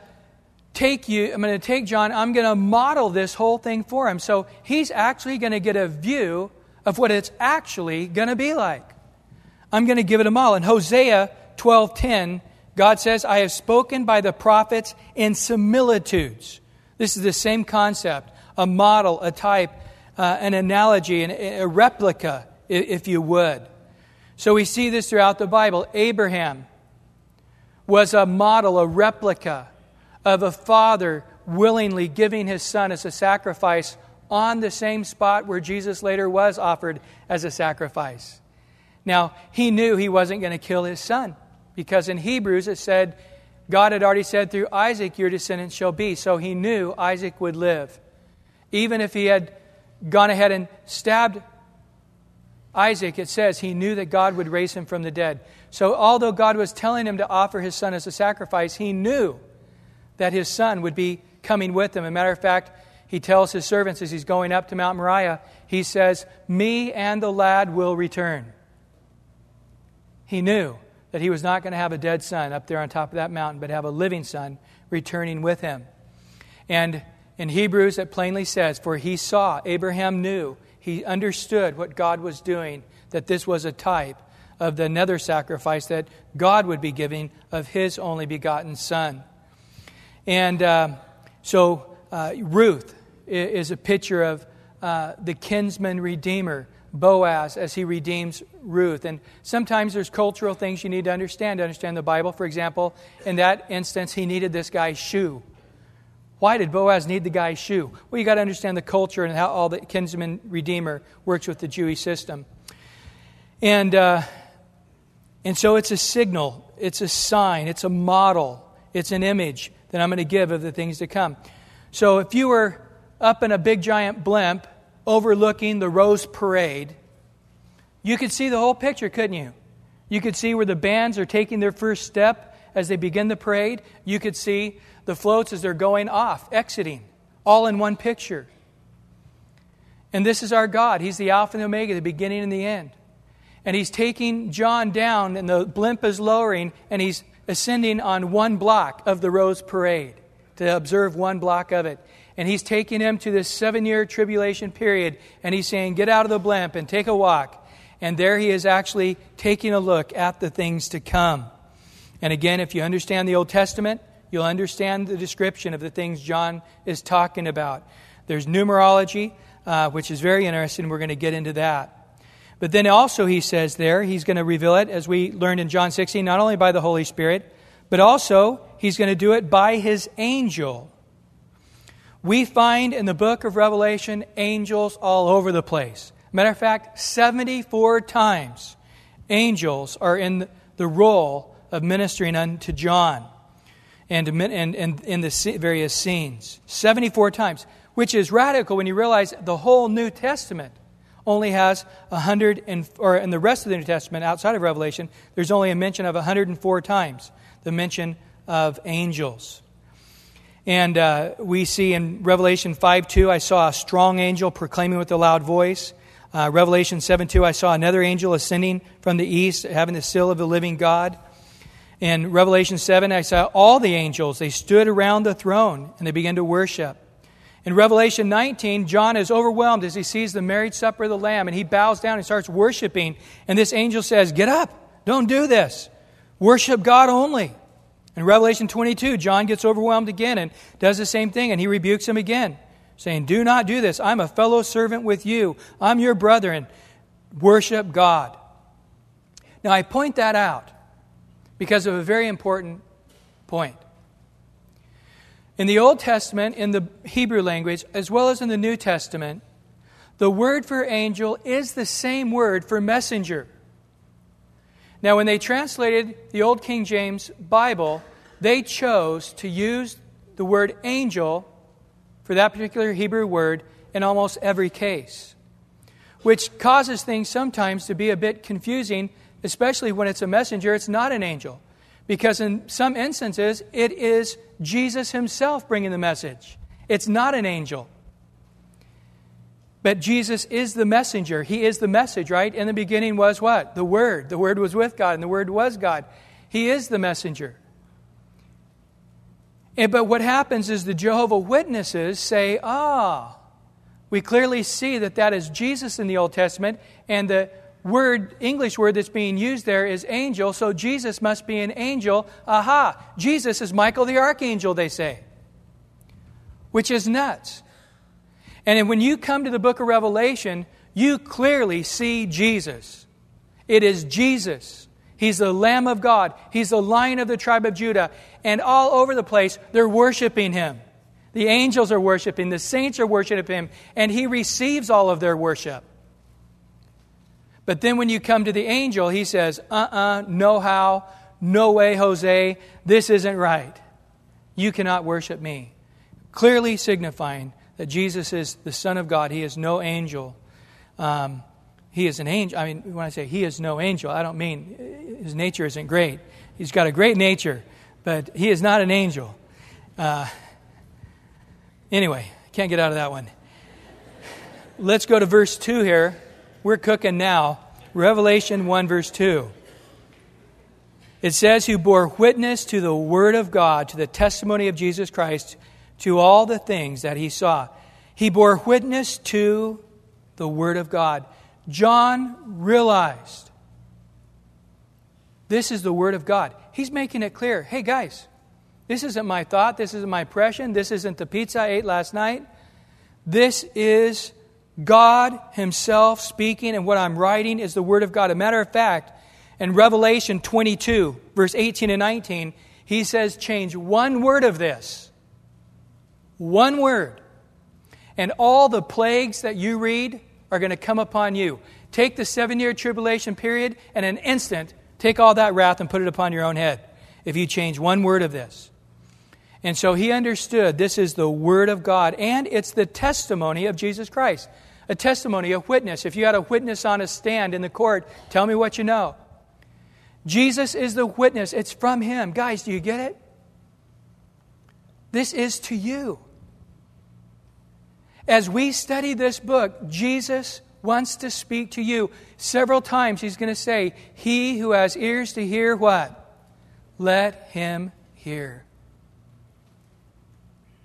take you, I'm going to take John, I'm going to model this whole thing for him. So he's actually going to get a view of what it's actually going to be like. I'm going to give it a model. In Hosea 12:10, God says, "I have spoken by the prophets in similitudes." This is the same concept, a model, a type, uh, an analogy, an, a replica, if you would. So we see this throughout the Bible. Abraham was a model, a replica of a father willingly giving his son as a sacrifice on the same spot where Jesus later was offered as a sacrifice. Now, he knew he wasn't going to kill his son because in Hebrews it said, God had already said through Isaac, your descendants shall be. So he knew Isaac would live. Even if he had gone ahead and stabbed Isaac, it says he knew that God would raise him from the dead. So although God was telling him to offer his son as a sacrifice, he knew that his son would be coming with him. As a matter of fact, he tells his servants as he's going up to Mount Moriah, he says, Me and the lad will return. He knew that he was not going to have a dead son up there on top of that mountain, but have a living son returning with him. And in Hebrews, it plainly says, For he saw, Abraham knew, he understood what God was doing, that this was a type of the another sacrifice that God would be giving of his only begotten son. And uh, so uh, Ruth is a picture of uh, the kinsman redeemer, Boaz, as he redeems Ruth. And sometimes there's cultural things you need to understand to understand the Bible. For example, in that instance, he needed this guy's shoe. Why did Boaz need the guy's shoe? Well, you got to understand the culture and how all the kinsman redeemer works with the Jewish system. And, uh, and so it's a signal, it's a sign, it's a model, it's an image that I'm going to give of the things to come. So if you were up in a big giant blimp overlooking the Rose Parade, you could see the whole picture, couldn't you? You could see where the bands are taking their first step as they begin the parade. You could see the floats as they're going off, exiting, all in one picture. And this is our God. He's the Alpha and the Omega, the beginning and the end. And He's taking John down, and the blimp is lowering, and He's ascending on one block of the Rose Parade to observe one block of it. And he's taking him to this seven year tribulation period, and he's saying, Get out of the blimp and take a walk. And there he is actually taking a look at the things to come. And again, if you understand the Old Testament, you'll understand the description of the things John is talking about. There's numerology, uh, which is very interesting. We're going to get into that. But then also, he says there, he's going to reveal it, as we learned in John 16, not only by the Holy Spirit, but also he's going to do it by his angel. We find in the book of Revelation angels all over the place. Matter of fact, 74 times angels are in the role of ministering unto John and, in the various scenes. 74 times, which is radical when you realize the whole New Testament only has 100 and, or in the rest of the New Testament outside of Revelation, there's only a mention of 104 times the mention of angels. And uh, we see in Revelation 5 2, I saw a strong angel proclaiming with a loud voice. Uh, Revelation 7 2, I saw another angel ascending from the east, having the seal of the living God. In Revelation 7, I saw all the angels. They stood around the throne and they began to worship. In Revelation 19, John is overwhelmed as he sees the marriage supper of the Lamb, and he bows down and starts worshiping. And this angel says, Get up, don't do this. Worship God only. In Revelation 22, John gets overwhelmed again and does the same thing, and he rebukes him again, saying, Do not do this. I'm a fellow servant with you, I'm your brother, and worship God. Now, I point that out because of a very important point. In the Old Testament, in the Hebrew language, as well as in the New Testament, the word for angel is the same word for messenger. Now, when they translated the Old King James Bible, they chose to use the word angel for that particular Hebrew word in almost every case, which causes things sometimes to be a bit confusing, especially when it's a messenger, it's not an angel. Because in some instances, it is Jesus himself bringing the message. It's not an angel. But Jesus is the messenger. He is the message, right? In the beginning was what? The Word. The Word was with God, and the Word was God. He is the messenger. And, but what happens is the Jehovah Witnesses say, ah, We clearly see that that is Jesus in the Old Testament, and the word, English word that's being used there is angel, so Jesus must be an angel. Aha! Jesus is Michael the archangel, they say, which is nuts. And when you come to the book of Revelation, you clearly see Jesus. It is Jesus. He's the Lamb of God. He's the Lion of the tribe of Judah. And all over the place, they're worshiping him. The angels are worshiping, the saints are worshiping him, and he receives all of their worship. But then when you come to the angel, he says, uh uh-uh, uh, no how, no way, Jose, this isn't right. You cannot worship me. Clearly signifying that Jesus is the Son of God. He is no angel. Um, he is an angel. I mean, when I say he is no angel, I don't mean his nature isn't great. He's got a great nature, but he is not an angel. Uh, anyway, can't get out of that one. Let's go to verse 2 here. We're cooking now. Revelation 1, verse 2. It says, Who bore witness to the Word of God, to the testimony of Jesus Christ, to all the things that he saw. He bore witness to the Word of God. John realized this is the Word of God. He's making it clear hey, guys, this isn't my thought, this isn't my impression, this isn't the pizza I ate last night. This is God Himself speaking, and what I'm writing is the Word of God. A matter of fact, in Revelation 22, verse 18 and 19, he says, change one word of this. One word. And all the plagues that you read are going to come upon you. Take the seven year tribulation period, and in an instant, take all that wrath and put it upon your own head if you change one word of this. And so he understood this is the Word of God, and it's the testimony of Jesus Christ. A testimony, a witness. If you had a witness on a stand in the court, tell me what you know. Jesus is the witness. It's from him. Guys, do you get it? This is to you. As we study this book, Jesus wants to speak to you. Several times he's going to say, He who has ears to hear what? Let him hear.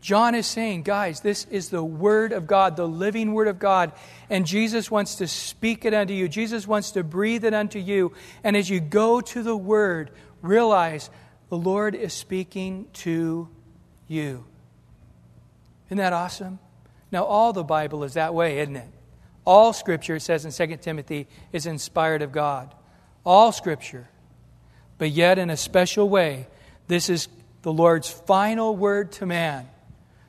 John is saying, guys, this is the Word of God, the living Word of God, and Jesus wants to speak it unto you. Jesus wants to breathe it unto you. And as you go to the Word, realize the Lord is speaking to you. Isn't that awesome? Now, all the Bible is that way, isn't it? All Scripture, it says in 2 Timothy, is inspired of God. All Scripture. But yet, in a special way, this is the Lord's final word to man.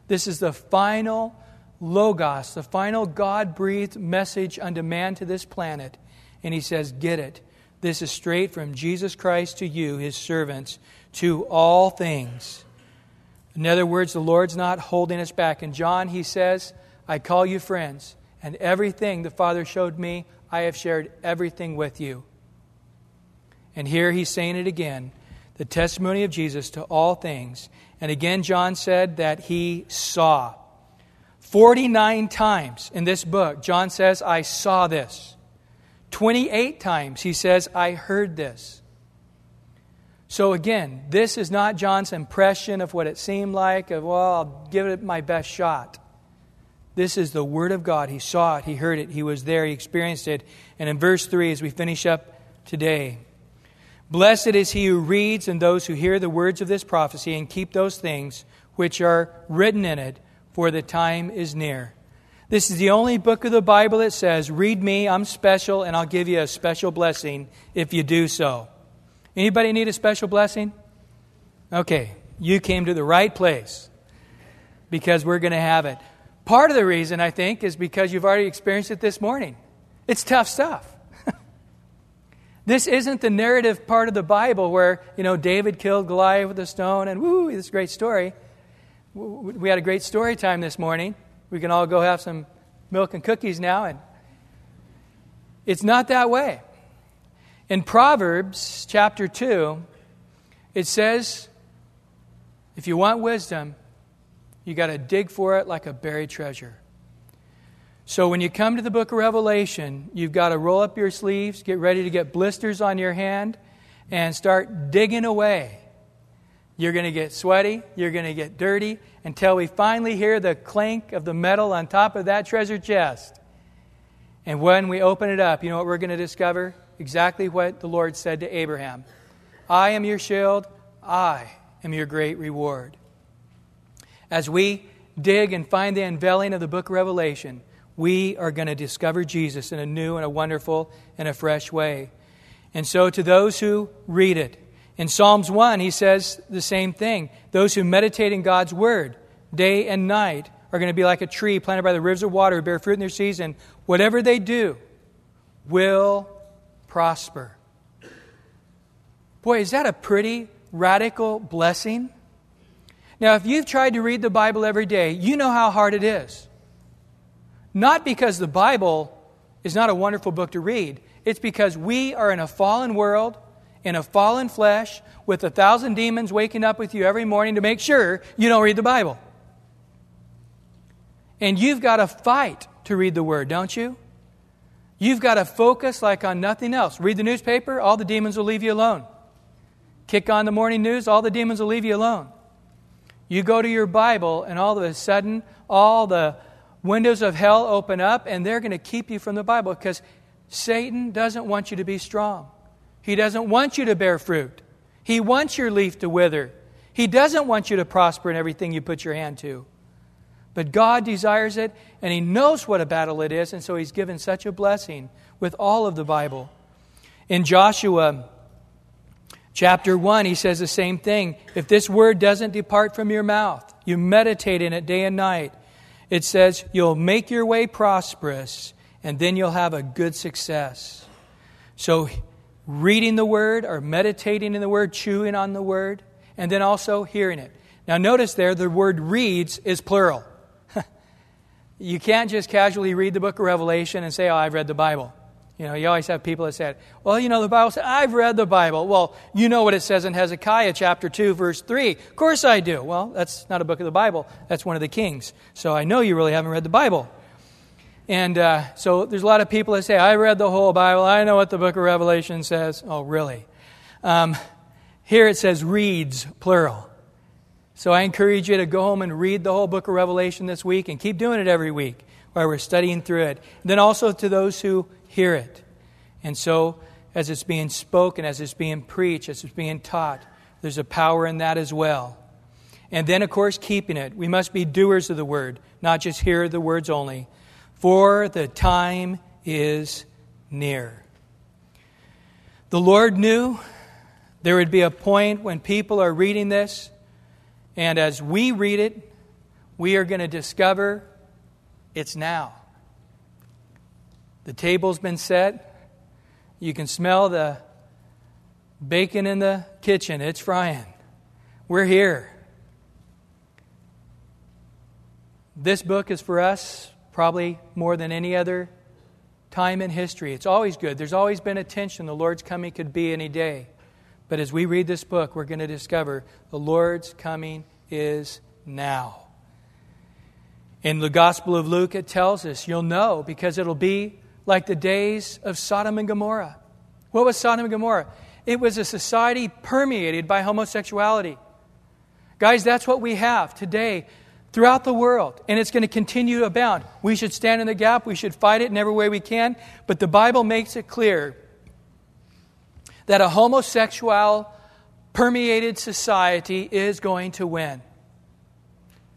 This is the final Logos, the final God breathed message unto man to this planet. And he says, Get it. This is straight from Jesus Christ to you, his servants, to all things. In other words, the Lord's not holding us back. In John, he says, I call you friends, and everything the Father showed me, I have shared everything with you. And here he's saying it again the testimony of Jesus to all things. And again, John said that he saw. 49 times in this book, John says, I saw this. 28 times he says, I heard this. So again, this is not John's impression of what it seemed like, of, well, I'll give it my best shot. This is the Word of God. He saw it, he heard it, he was there, he experienced it. And in verse 3, as we finish up today, Blessed is he who reads and those who hear the words of this prophecy and keep those things which are written in it, for the time is near. This is the only book of the Bible that says, Read me, I'm special, and I'll give you a special blessing if you do so. Anybody need a special blessing? Okay, you came to the right place because we're going to have it. Part of the reason, I think, is because you've already experienced it this morning. It's tough stuff. This isn't the narrative part of the Bible where, you know, David killed Goliath with a stone and woo, this great story. We had a great story time this morning. We can all go have some milk and cookies now and it's not that way. In Proverbs chapter 2, it says, if you want wisdom, you got to dig for it like a buried treasure. So when you come to the book of Revelation, you've got to roll up your sleeves, get ready to get blisters on your hand, and start digging away. You're going to get sweaty, you're going to get dirty, until we finally hear the clink of the metal on top of that treasure chest. And when we open it up, you know what we're going to discover? Exactly what the Lord said to Abraham I am your shield, I am your great reward. As we dig and find the unveiling of the book of Revelation, we are going to discover Jesus in a new and a wonderful and a fresh way. And so, to those who read it, in Psalms 1, he says the same thing. Those who meditate in God's word day and night are going to be like a tree planted by the rivers of water, bear fruit in their season. Whatever they do will prosper. Boy, is that a pretty radical blessing? Now, if you've tried to read the Bible every day, you know how hard it is. Not because the Bible is not a wonderful book to read, it's because we are in a fallen world, in a fallen flesh, with a thousand demons waking up with you every morning to make sure you don't read the Bible. And you've got to fight to read the Word, don't you? You've got to focus like on nothing else. Read the newspaper, all the demons will leave you alone. Kick on the morning news, all the demons will leave you alone. You go to your Bible, and all of a sudden, all the windows of hell open up, and they're going to keep you from the Bible because Satan doesn't want you to be strong. He doesn't want you to bear fruit. He wants your leaf to wither. He doesn't want you to prosper in everything you put your hand to. But God desires it, and He knows what a battle it is, and so He's given such a blessing with all of the Bible. In Joshua chapter 1, He says the same thing. If this word doesn't depart from your mouth, you meditate in it day and night, it says you'll make your way prosperous, and then you'll have a good success. So, reading the word or meditating in the word, chewing on the word, and then also hearing it. Now, notice there the word reads is plural. [laughs] You can't just casually read the book of Revelation and say, Oh, I've read the Bible. You know, you always have people that say, Well, you know, the Bible says, I've read the Bible. Well, you know what it says in Hezekiah chapter 2, verse 3. Of course I do. Well, that's not a book of the Bible, that's one of the kings. So I know you really haven't read the Bible. And uh, so there's a lot of people that say, I read the whole Bible. I know what the book of Revelation says. Oh, really? Um, here it says reads, plural. So I encourage you to go home and read the whole book of Revelation this week and keep doing it every week while we're studying through it. And then also to those who hear it. And so, as it's being spoken, as it's being preached, as it's being taught, there's a power in that as well. And then, of course, keeping it. We must be doers of the word, not just hear the words only. For the time is near. The Lord knew there would be a point when people are reading this and as we read it, we are going to discover it's now. The table's been set. You can smell the bacon in the kitchen. It's frying. We're here. This book is for us probably more than any other time in history. It's always good. There's always been a tension. The Lord's coming could be any day. But as we read this book, we're going to discover the Lord's coming is now. In the Gospel of Luke, it tells us, you'll know, because it'll be like the days of Sodom and Gomorrah. What was Sodom and Gomorrah? It was a society permeated by homosexuality. Guys, that's what we have today throughout the world, and it's going to continue to abound. We should stand in the gap, we should fight it in every way we can, but the Bible makes it clear that a homosexual permeated society is going to win.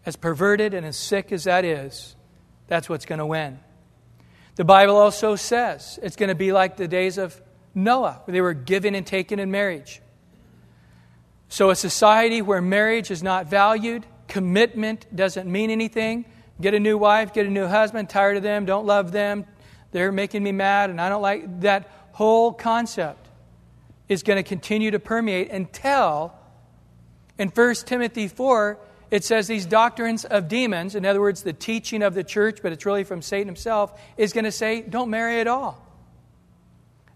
As perverted and as sick as that is, that's what's going to win. The Bible also says it's going to be like the days of Noah, where they were given and taken in marriage. So, a society where marriage is not valued, commitment doesn't mean anything. Get a new wife, get a new husband, tired of them, don't love them, they're making me mad, and I don't like that whole concept is going to continue to permeate until, in 1 Timothy 4, it says these doctrines of demons, in other words, the teaching of the church, but it's really from Satan himself, is going to say, don't marry at all.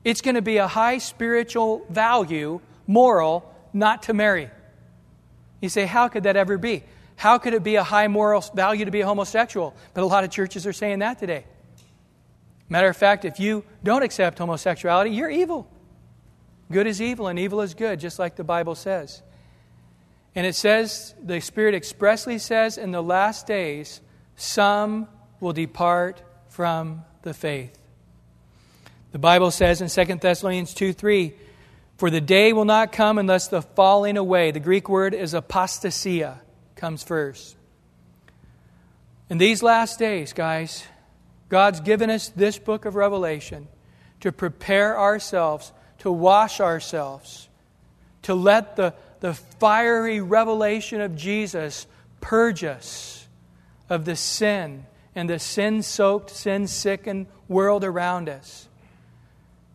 It's going to be a high spiritual value, moral, not to marry. You say, how could that ever be? How could it be a high moral value to be a homosexual? But a lot of churches are saying that today. Matter of fact, if you don't accept homosexuality, you're evil. Good is evil and evil is good, just like the Bible says. And it says, the Spirit expressly says, in the last days, some will depart from the faith. The Bible says in 2 Thessalonians 2 3, For the day will not come unless the falling away, the Greek word is apostasia, comes first. In these last days, guys, God's given us this book of Revelation to prepare ourselves, to wash ourselves, to let the, the fiery revelation of Jesus purge us of the sin and the sin soaked, sin sickened world around us.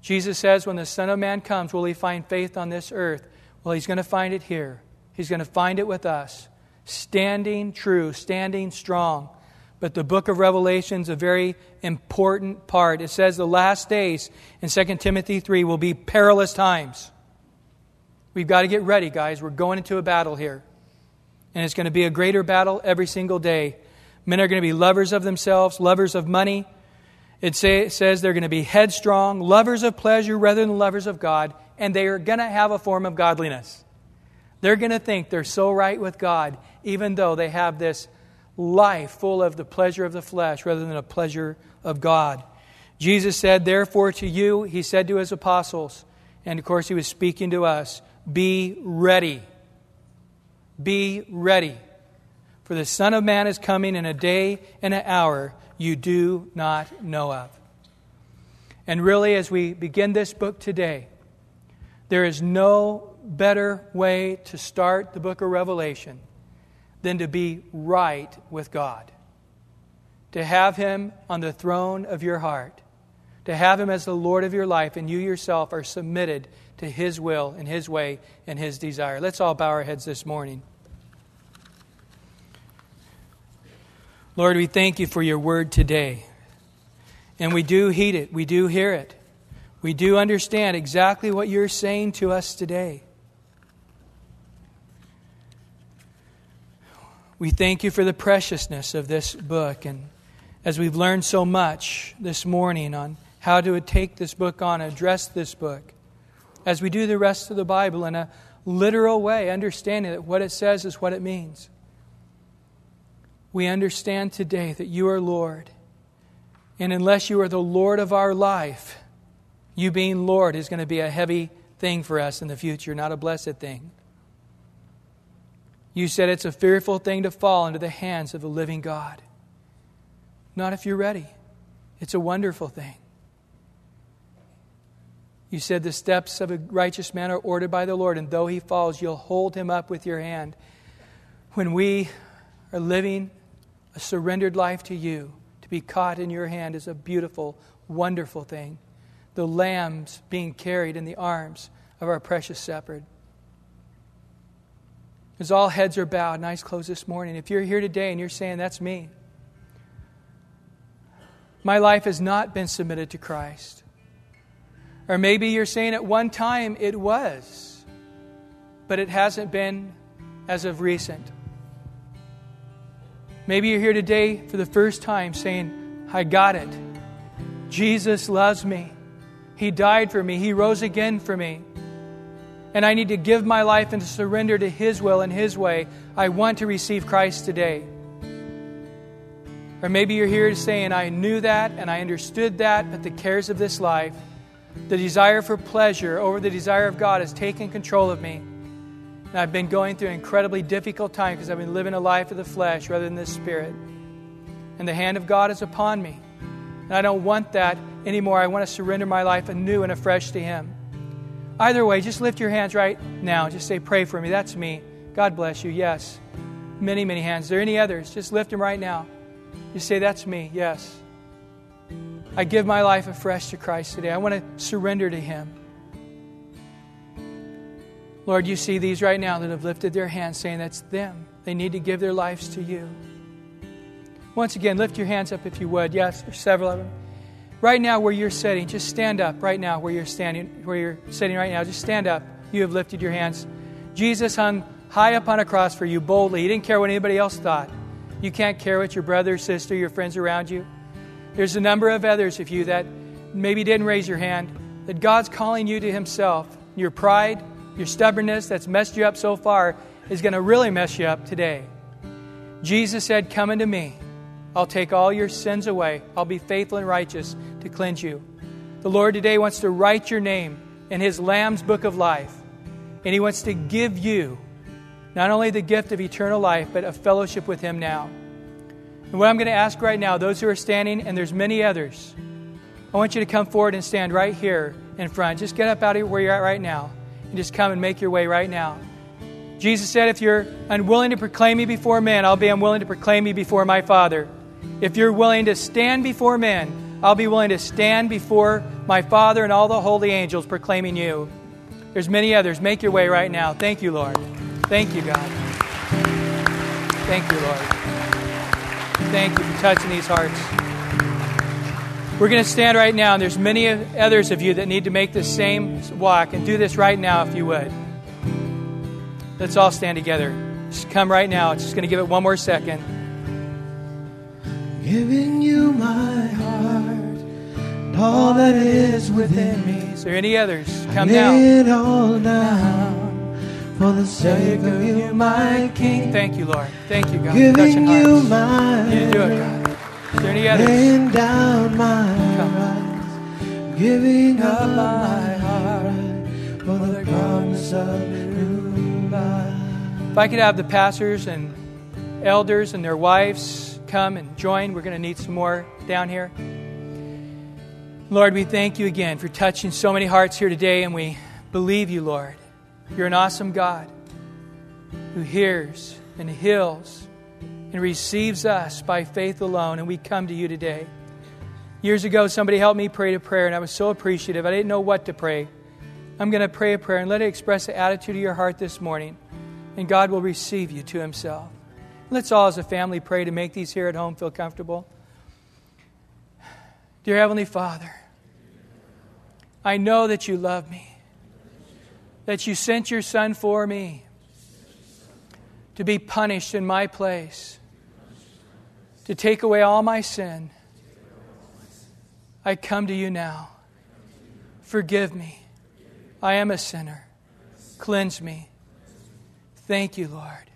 Jesus says, when the Son of Man comes, will he find faith on this earth? Well, he's going to find it here. He's going to find it with us, standing true, standing strong. But the book of Revelation is a very important part. It says the last days in 2 Timothy 3 will be perilous times. We've got to get ready, guys. We're going into a battle here. And it's going to be a greater battle every single day. Men are going to be lovers of themselves, lovers of money, it, say, it says they're going to be headstrong, lovers of pleasure rather than lovers of God, and they are going to have a form of godliness. They're going to think they're so right with God, even though they have this life full of the pleasure of the flesh rather than a pleasure of God. Jesus said, Therefore, to you, he said to his apostles, and of course, he was speaking to us, be ready. Be ready. For the Son of Man is coming in a day and an hour you do not know of. And really, as we begin this book today, there is no better way to start the book of Revelation than to be right with God, to have Him on the throne of your heart, to have Him as the Lord of your life, and you yourself are submitted to His will and His way and His desire. Let's all bow our heads this morning. Lord, we thank you for your word today. And we do heed it, we do hear it. We do understand exactly what you're saying to us today. We thank you for the preciousness of this book. And as we've learned so much this morning on how to take this book on, address this book, as we do the rest of the Bible in a literal way, understanding that what it says is what it means we understand today that you are Lord. And unless you are the Lord of our life, you being Lord is going to be a heavy thing for us in the future, not a blessed thing. You said it's a fearful thing to fall into the hands of the living God. Not if you're ready. It's a wonderful thing. You said the steps of a righteous man are ordered by the Lord, and though he falls, you'll hold him up with your hand. When we are living a surrendered life to you, to be caught in your hand is a beautiful, wonderful thing. The lambs being carried in the arms of our precious shepherd. As all heads are bowed, nice close this morning. If you're here today and you're saying, That's me, my life has not been submitted to Christ. Or maybe you're saying at one time it was, but it hasn't been as of recent. Maybe you're here today for the first time saying, I got it. Jesus loves me. He died for me. He rose again for me. And I need to give my life and to surrender to His will and His way. I want to receive Christ today. Or maybe you're here saying, I knew that and I understood that, but the cares of this life, the desire for pleasure over the desire of God has taken control of me. And I've been going through an incredibly difficult time because I've been living a life of the flesh rather than the spirit. And the hand of God is upon me. And I don't want that anymore. I want to surrender my life anew and afresh to Him. Either way, just lift your hands right now. Just say, Pray for me. That's me. God bless you. Yes. Many, many hands. Are there any others? Just lift them right now. Just say, That's me. Yes. I give my life afresh to Christ today. I want to surrender to Him. Lord, you see these right now that have lifted their hands saying that's them. They need to give their lives to you. Once again, lift your hands up if you would. Yes, there's several of them. Right now, where you're sitting, just stand up. Right now, where you're standing, where you're sitting right now, just stand up. You have lifted your hands. Jesus hung high up on a cross for you boldly. He didn't care what anybody else thought. You can't care what your brother, sister, your friends around you. There's a number of others of you that maybe didn't raise your hand, that God's calling you to Himself. Your pride, your stubbornness that's messed you up so far, is going to really mess you up today. Jesus said, Come unto me. I'll take all your sins away. I'll be faithful and righteous to cleanse you. The Lord today wants to write your name in His Lamb's book of life. And He wants to give you not only the gift of eternal life, but a fellowship with Him now. And what I'm going to ask right now, those who are standing, and there's many others, I want you to come forward and stand right here in front. Just get up out of where you're at right now and just come and make your way right now. Jesus said, If you're unwilling to proclaim me before men, I'll be unwilling to proclaim me before my Father. If you're willing to stand before men, I'll be willing to stand before my Father and all the holy angels proclaiming you. There's many others. Make your way right now. Thank you, Lord. Thank you, God. Thank you, Lord. Thank you for touching these hearts. We're going to stand right now, and there's many others of you that need to make this same walk, and do this right now if you would. Let's all stand together. Just come right now. It's Just going to give it one more second. Giving you my heart, and all that is within me. Is there any others? Come now. It all down for the sake of you, my King. Thank you, Lord. Thank you, God. Giving you my You do it, God. Is there any others? laying down my Come. rights, giving up my heart for the promise of new life. If I could have the pastors and elders and their wives come and join, we're going to need some more down here. Lord, we thank you again for touching so many hearts here today, and we believe you, Lord. You're an awesome God who hears and heals and receives us by faith alone, and we come to you today. Years ago, somebody helped me pray a prayer, and I was so appreciative. I didn't know what to pray. I'm going to pray a prayer and let it express the attitude of your heart this morning, and God will receive you to Himself. Let's all, as a family, pray to make these here at home feel comfortable. Dear Heavenly Father, I know that you love me, that you sent your Son for me to be punished in my place, to take away all my sin. I come to you now. Forgive me. I am a sinner. Cleanse me. Thank you, Lord.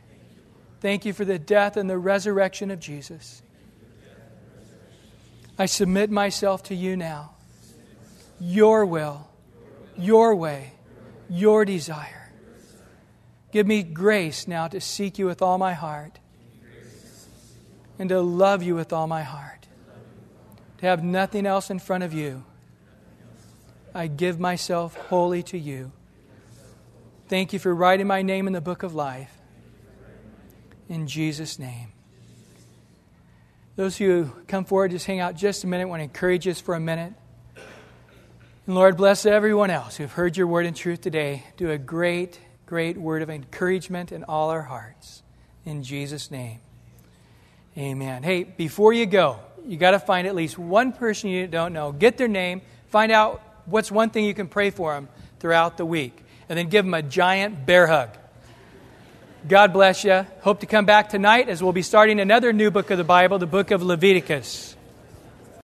Thank you for the death and the resurrection of Jesus. I submit myself to you now. Your will, your way, your desire. Give me grace now to seek you with all my heart and to love you with all my heart, to have nothing else in front of you. I give myself wholly to you. Thank you for writing my name in the book of life. In Jesus' name. Those who come forward, just hang out just a minute. I want to encourage us for a minute. And Lord, bless everyone else who've heard your word in truth today. Do a great, great word of encouragement in all our hearts. In Jesus' name. Amen. Hey, before you go, you got to find at least one person you don't know. Get their name. Find out what's one thing you can pray for them throughout the week. And then give them a giant bear hug. God bless you. Hope to come back tonight as we'll be starting another new book of the Bible, the book of Leviticus.